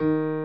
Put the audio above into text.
you.